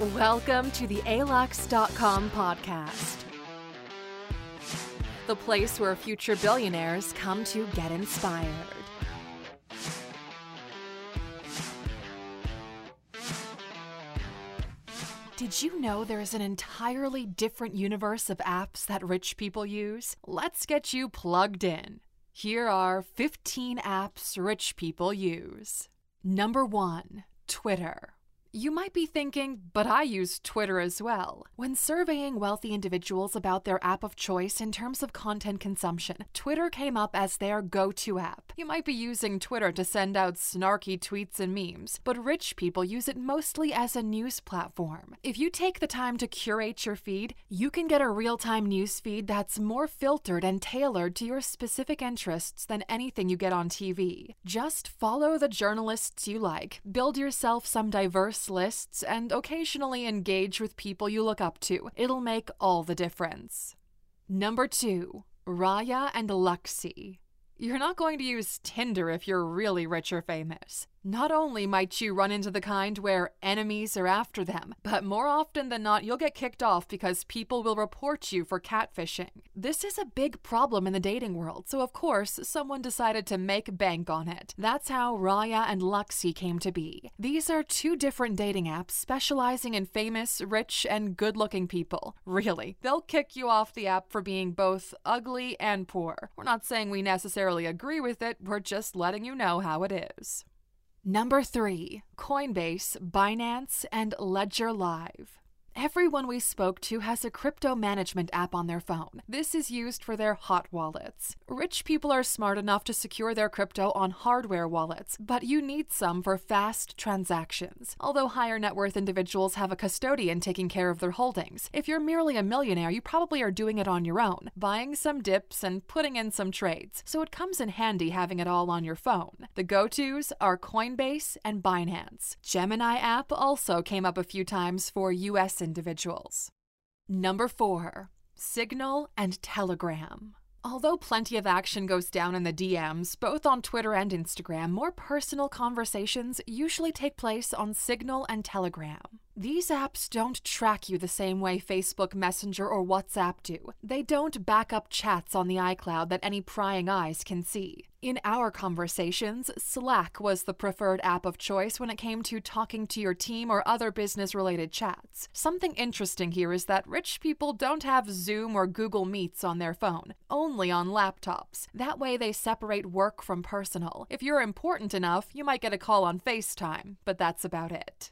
Welcome to the ALUX.com podcast, the place where future billionaires come to get inspired. Did you know there is an entirely different universe of apps that rich people use? Let's get you plugged in. Here are 15 apps rich people use. Number 1 Twitter. You might be thinking, but I use Twitter as well. When surveying wealthy individuals about their app of choice in terms of content consumption, Twitter came up as their go to app. You might be using Twitter to send out snarky tweets and memes, but rich people use it mostly as a news platform. If you take the time to curate your feed, you can get a real time news feed that's more filtered and tailored to your specific interests than anything you get on TV. Just follow the journalists you like, build yourself some diverse lists, and occasionally engage with people you look up to. It'll make all the difference. Number two, Raya and Luxy. You're not going to use Tinder if you're really rich or famous. Not only might you run into the kind where enemies are after them, but more often than not, you'll get kicked off because people will report you for catfishing. This is a big problem in the dating world, so of course, someone decided to make bank on it. That's how Raya and Luxy came to be. These are two different dating apps specializing in famous, rich, and good looking people. Really, they'll kick you off the app for being both ugly and poor. We're not saying we necessarily agree with it, we're just letting you know how it is. Number three Coinbase, Binance, and Ledger Live. Everyone we spoke to has a crypto management app on their phone. This is used for their hot wallets. Rich people are smart enough to secure their crypto on hardware wallets, but you need some for fast transactions. Although higher net worth individuals have a custodian taking care of their holdings, if you're merely a millionaire, you probably are doing it on your own, buying some dips and putting in some trades. So it comes in handy having it all on your phone. The go tos are Coinbase and Binance. Gemini app also came up a few times for US individuals. Number four, Signal and Telegram. Although plenty of action goes down in the DMs, both on Twitter and Instagram, more personal conversations usually take place on Signal and Telegram. These apps don't track you the same way Facebook Messenger or WhatsApp do. They don't back up chats on the iCloud that any prying eyes can see. In our conversations, Slack was the preferred app of choice when it came to talking to your team or other business related chats. Something interesting here is that rich people don't have Zoom or Google Meets on their phone, only on laptops. That way they separate work from personal. If you're important enough, you might get a call on FaceTime, but that's about it.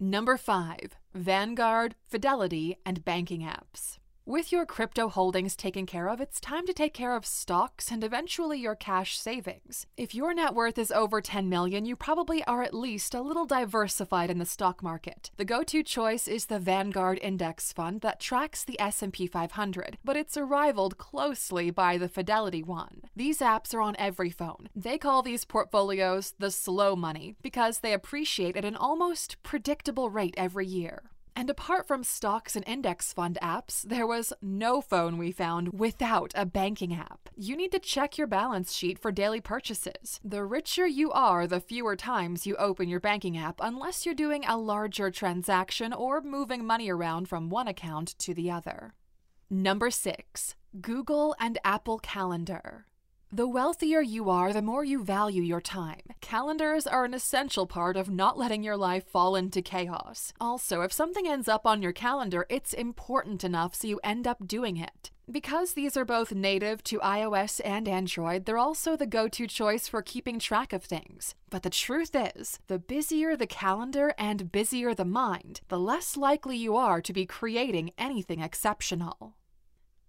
Number 5. Vanguard, Fidelity, and banking apps. With your crypto holdings taken care of, it's time to take care of stocks and eventually your cash savings. If your net worth is over 10 million, you probably are at least a little diversified in the stock market. The go-to choice is the Vanguard Index Fund that tracks the S&P 500, but it's rivaled closely by the Fidelity one. These apps are on every phone. They call these portfolios the slow money because they appreciate at an almost predictable rate every year. And apart from stocks and index fund apps, there was no phone we found without a banking app. You need to check your balance sheet for daily purchases. The richer you are, the fewer times you open your banking app unless you're doing a larger transaction or moving money around from one account to the other. Number 6. Google and Apple Calendar. The wealthier you are, the more you value your time. Calendars are an essential part of not letting your life fall into chaos. Also, if something ends up on your calendar, it's important enough so you end up doing it. Because these are both native to iOS and Android, they're also the go to choice for keeping track of things. But the truth is, the busier the calendar and busier the mind, the less likely you are to be creating anything exceptional.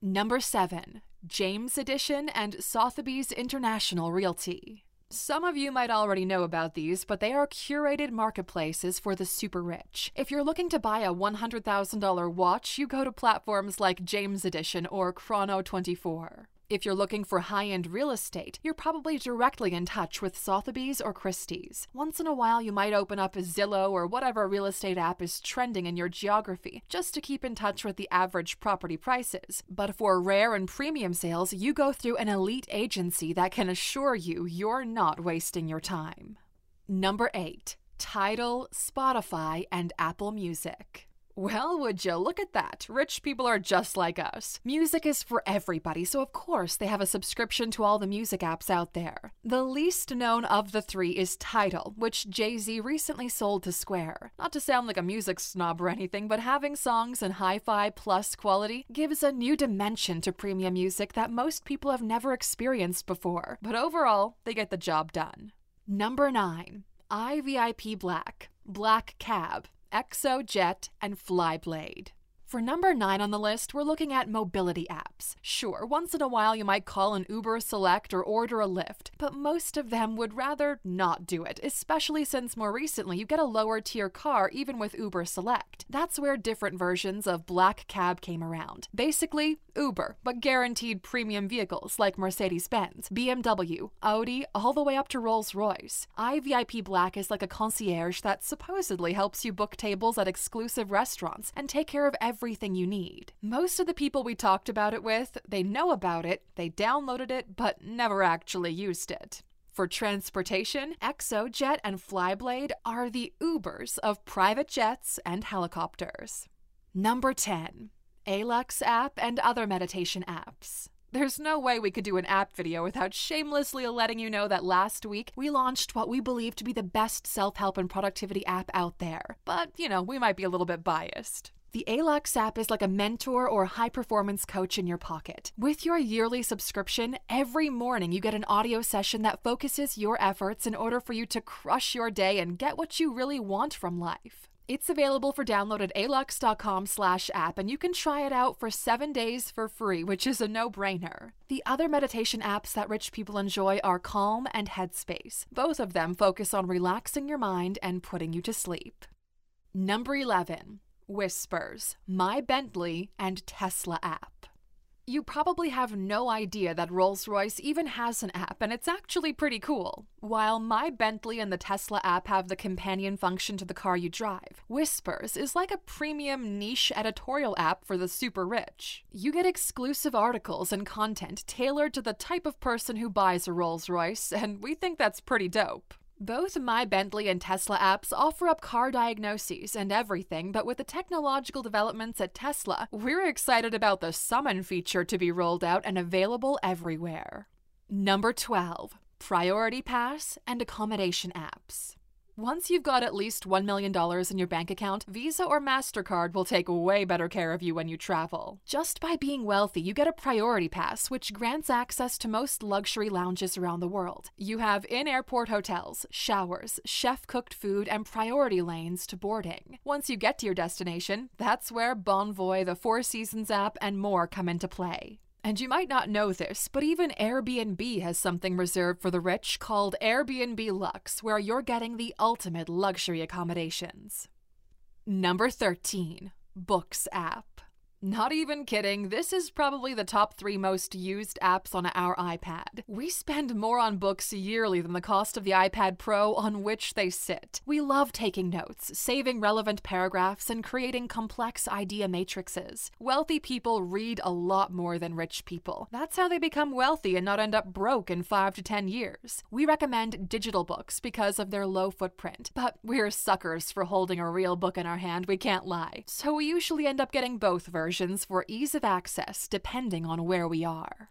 Number 7. James Edition and Sotheby's International Realty. Some of you might already know about these, but they are curated marketplaces for the super rich. If you're looking to buy a $100,000 watch, you go to platforms like James Edition or Chrono24. If you're looking for high end real estate, you're probably directly in touch with Sotheby's or Christie's. Once in a while, you might open up a Zillow or whatever real estate app is trending in your geography, just to keep in touch with the average property prices. But for rare and premium sales, you go through an elite agency that can assure you you're not wasting your time. Number 8. Tidal, Spotify, and Apple Music. Well, would you look at that? Rich people are just like us. Music is for everybody, so of course they have a subscription to all the music apps out there. The least known of the three is Tidal, which Jay Z recently sold to Square. Not to sound like a music snob or anything, but having songs in hi fi plus quality gives a new dimension to premium music that most people have never experienced before. But overall, they get the job done. Number 9. iVIP Black, Black Cab, XOJET, and Flyblade. For number nine on the list, we're looking at mobility apps. Sure, once in a while you might call an Uber Select or order a Lyft, but most of them would rather not do it, especially since more recently you get a lower tier car even with Uber Select. That's where different versions of Black Cab came around. Basically, Uber, but guaranteed premium vehicles like Mercedes Benz, BMW, Audi, all the way up to Rolls Royce. iVIP Black is like a concierge that supposedly helps you book tables at exclusive restaurants and take care of everything you need. Most of the people we talked about it with, they know about it, they downloaded it, but never actually used it. For transportation, XOJET and Flyblade are the Ubers of private jets and helicopters. Number 10. Alux app and other meditation apps. There's no way we could do an app video without shamelessly letting you know that last week we launched what we believe to be the best self help and productivity app out there. But, you know, we might be a little bit biased. The Alux app is like a mentor or high performance coach in your pocket. With your yearly subscription, every morning you get an audio session that focuses your efforts in order for you to crush your day and get what you really want from life. It's available for download at alux.com slash app, and you can try it out for seven days for free, which is a no-brainer. The other meditation apps that rich people enjoy are Calm and Headspace. Both of them focus on relaxing your mind and putting you to sleep. Number 11. Whispers, My Bentley, and Tesla app. You probably have no idea that Rolls Royce even has an app, and it's actually pretty cool. While My Bentley and the Tesla app have the companion function to the car you drive, Whispers is like a premium niche editorial app for the super rich. You get exclusive articles and content tailored to the type of person who buys a Rolls Royce, and we think that's pretty dope. Both My Bentley and Tesla apps offer up car diagnoses and everything, but with the technological developments at Tesla, we're excited about the Summon feature to be rolled out and available everywhere. Number 12 Priority Pass and Accommodation Apps. Once you've got at least $1 million in your bank account, Visa or MasterCard will take way better care of you when you travel. Just by being wealthy, you get a priority pass, which grants access to most luxury lounges around the world. You have in airport hotels, showers, chef cooked food, and priority lanes to boarding. Once you get to your destination, that's where Bonvoy, the Four Seasons app, and more come into play. And you might not know this, but even Airbnb has something reserved for the rich called Airbnb Luxe, where you're getting the ultimate luxury accommodations. Number 13 Books app. Not even kidding, this is probably the top three most used apps on our iPad. We spend more on books yearly than the cost of the iPad Pro on which they sit. We love taking notes, saving relevant paragraphs, and creating complex idea matrices. Wealthy people read a lot more than rich people. That's how they become wealthy and not end up broke in five to ten years. We recommend digital books because of their low footprint, but we're suckers for holding a real book in our hand, we can't lie. So we usually end up getting both versions versions for ease of access depending on where we are.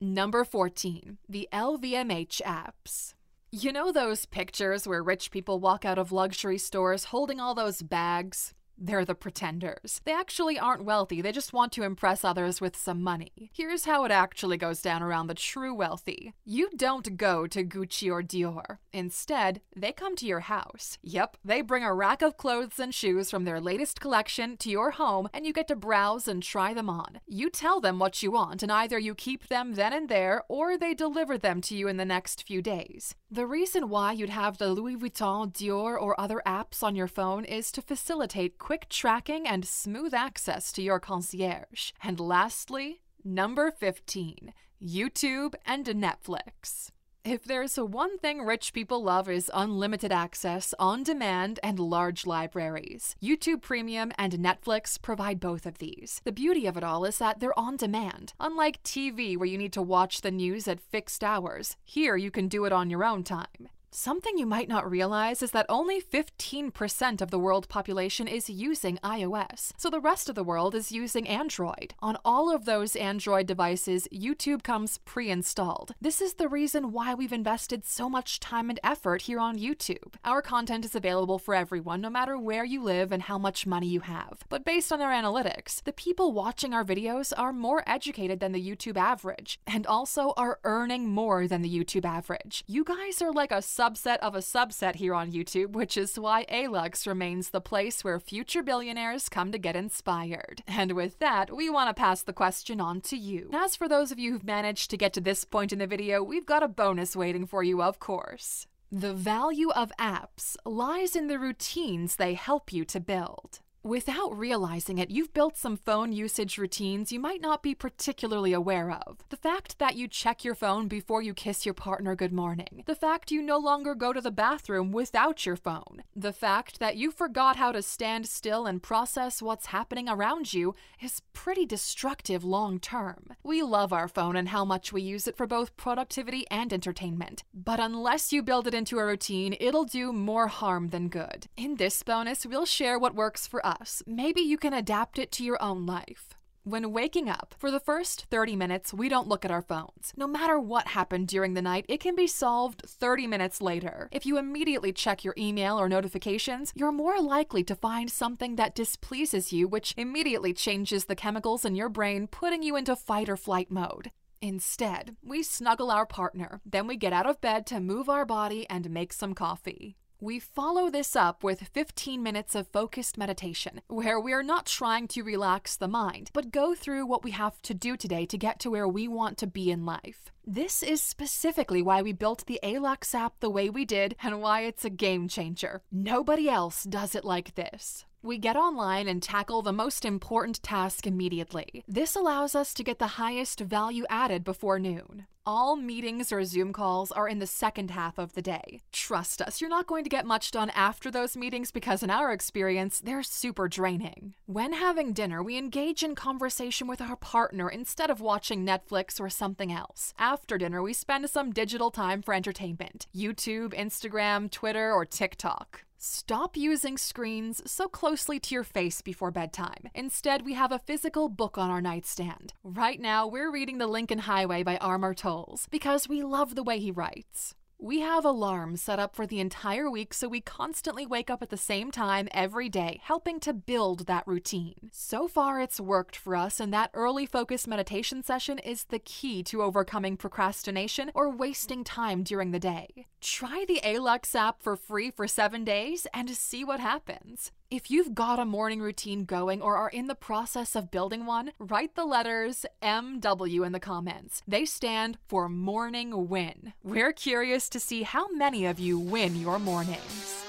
Number 14. The LVMH apps. You know those pictures where rich people walk out of luxury stores holding all those bags? They're the pretenders. They actually aren't wealthy, they just want to impress others with some money. Here's how it actually goes down around the true wealthy you don't go to Gucci or Dior. Instead, they come to your house. Yep, they bring a rack of clothes and shoes from their latest collection to your home, and you get to browse and try them on. You tell them what you want, and either you keep them then and there, or they deliver them to you in the next few days. The reason why you'd have the Louis Vuitton, Dior, or other apps on your phone is to facilitate quick tracking and smooth access to your concierge. And lastly, number 15 YouTube and Netflix. If there's one thing rich people love is unlimited access, on demand, and large libraries. YouTube Premium and Netflix provide both of these. The beauty of it all is that they're on demand. Unlike TV where you need to watch the news at fixed hours, here you can do it on your own time. Something you might not realize is that only 15% of the world population is using iOS, so the rest of the world is using Android. On all of those Android devices, YouTube comes pre installed. This is the reason why we've invested so much time and effort here on YouTube. Our content is available for everyone, no matter where you live and how much money you have. But based on our analytics, the people watching our videos are more educated than the YouTube average, and also are earning more than the YouTube average. You guys are like a subset of a subset here on YouTube, which is why ALUX remains the place where future billionaires come to get inspired. And with that, we want to pass the question on to you. As for those of you who've managed to get to this point in the video, we've got a bonus waiting for you, of course. The value of apps lies in the routines they help you to build. Without realizing it, you've built some phone usage routines you might not be particularly aware of. The fact that you check your phone before you kiss your partner good morning. The fact you no longer go to the bathroom without your phone. The fact that you forgot how to stand still and process what's happening around you is pretty destructive long term. We love our phone and how much we use it for both productivity and entertainment. But unless you build it into a routine, it'll do more harm than good. In this bonus, we'll share what works for us maybe you can adapt it to your own life. When waking up, for the first 30 minutes, we don't look at our phones. No matter what happened during the night, it can be solved 30 minutes later. If you immediately check your email or notifications, you're more likely to find something that displeases you, which immediately changes the chemicals in your brain, putting you into fight or flight mode. Instead, we snuggle our partner, then we get out of bed to move our body and make some coffee. We follow this up with 15 minutes of focused meditation, where we are not trying to relax the mind, but go through what we have to do today to get to where we want to be in life. This is specifically why we built the ALUX app the way we did and why it's a game changer. Nobody else does it like this. We get online and tackle the most important task immediately. This allows us to get the highest value added before noon. All meetings or Zoom calls are in the second half of the day. Trust us, you're not going to get much done after those meetings because, in our experience, they're super draining. When having dinner, we engage in conversation with our partner instead of watching Netflix or something else. After dinner, we spend some digital time for entertainment YouTube, Instagram, Twitter, or TikTok. Stop using screens so closely to your face before bedtime. Instead, we have a physical book on our nightstand. Right now, we're reading The Lincoln Highway by Amor Towles because we love the way he writes. We have alarms set up for the entire week so we constantly wake up at the same time every day, helping to build that routine. So far, it's worked for us, and that early focus meditation session is the key to overcoming procrastination or wasting time during the day. Try the ALUX app for free for seven days and see what happens. If you've got a morning routine going or are in the process of building one, write the letters MW in the comments. They stand for Morning Win. We're curious to see how many of you win your mornings.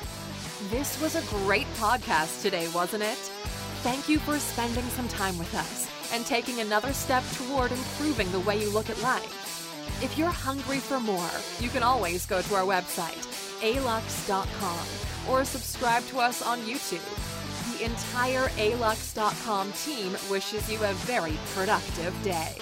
This was a great podcast today, wasn't it? Thank you for spending some time with us and taking another step toward improving the way you look at life. If you're hungry for more, you can always go to our website, alux.com or subscribe to us on YouTube. The entire ALUX.com team wishes you a very productive day.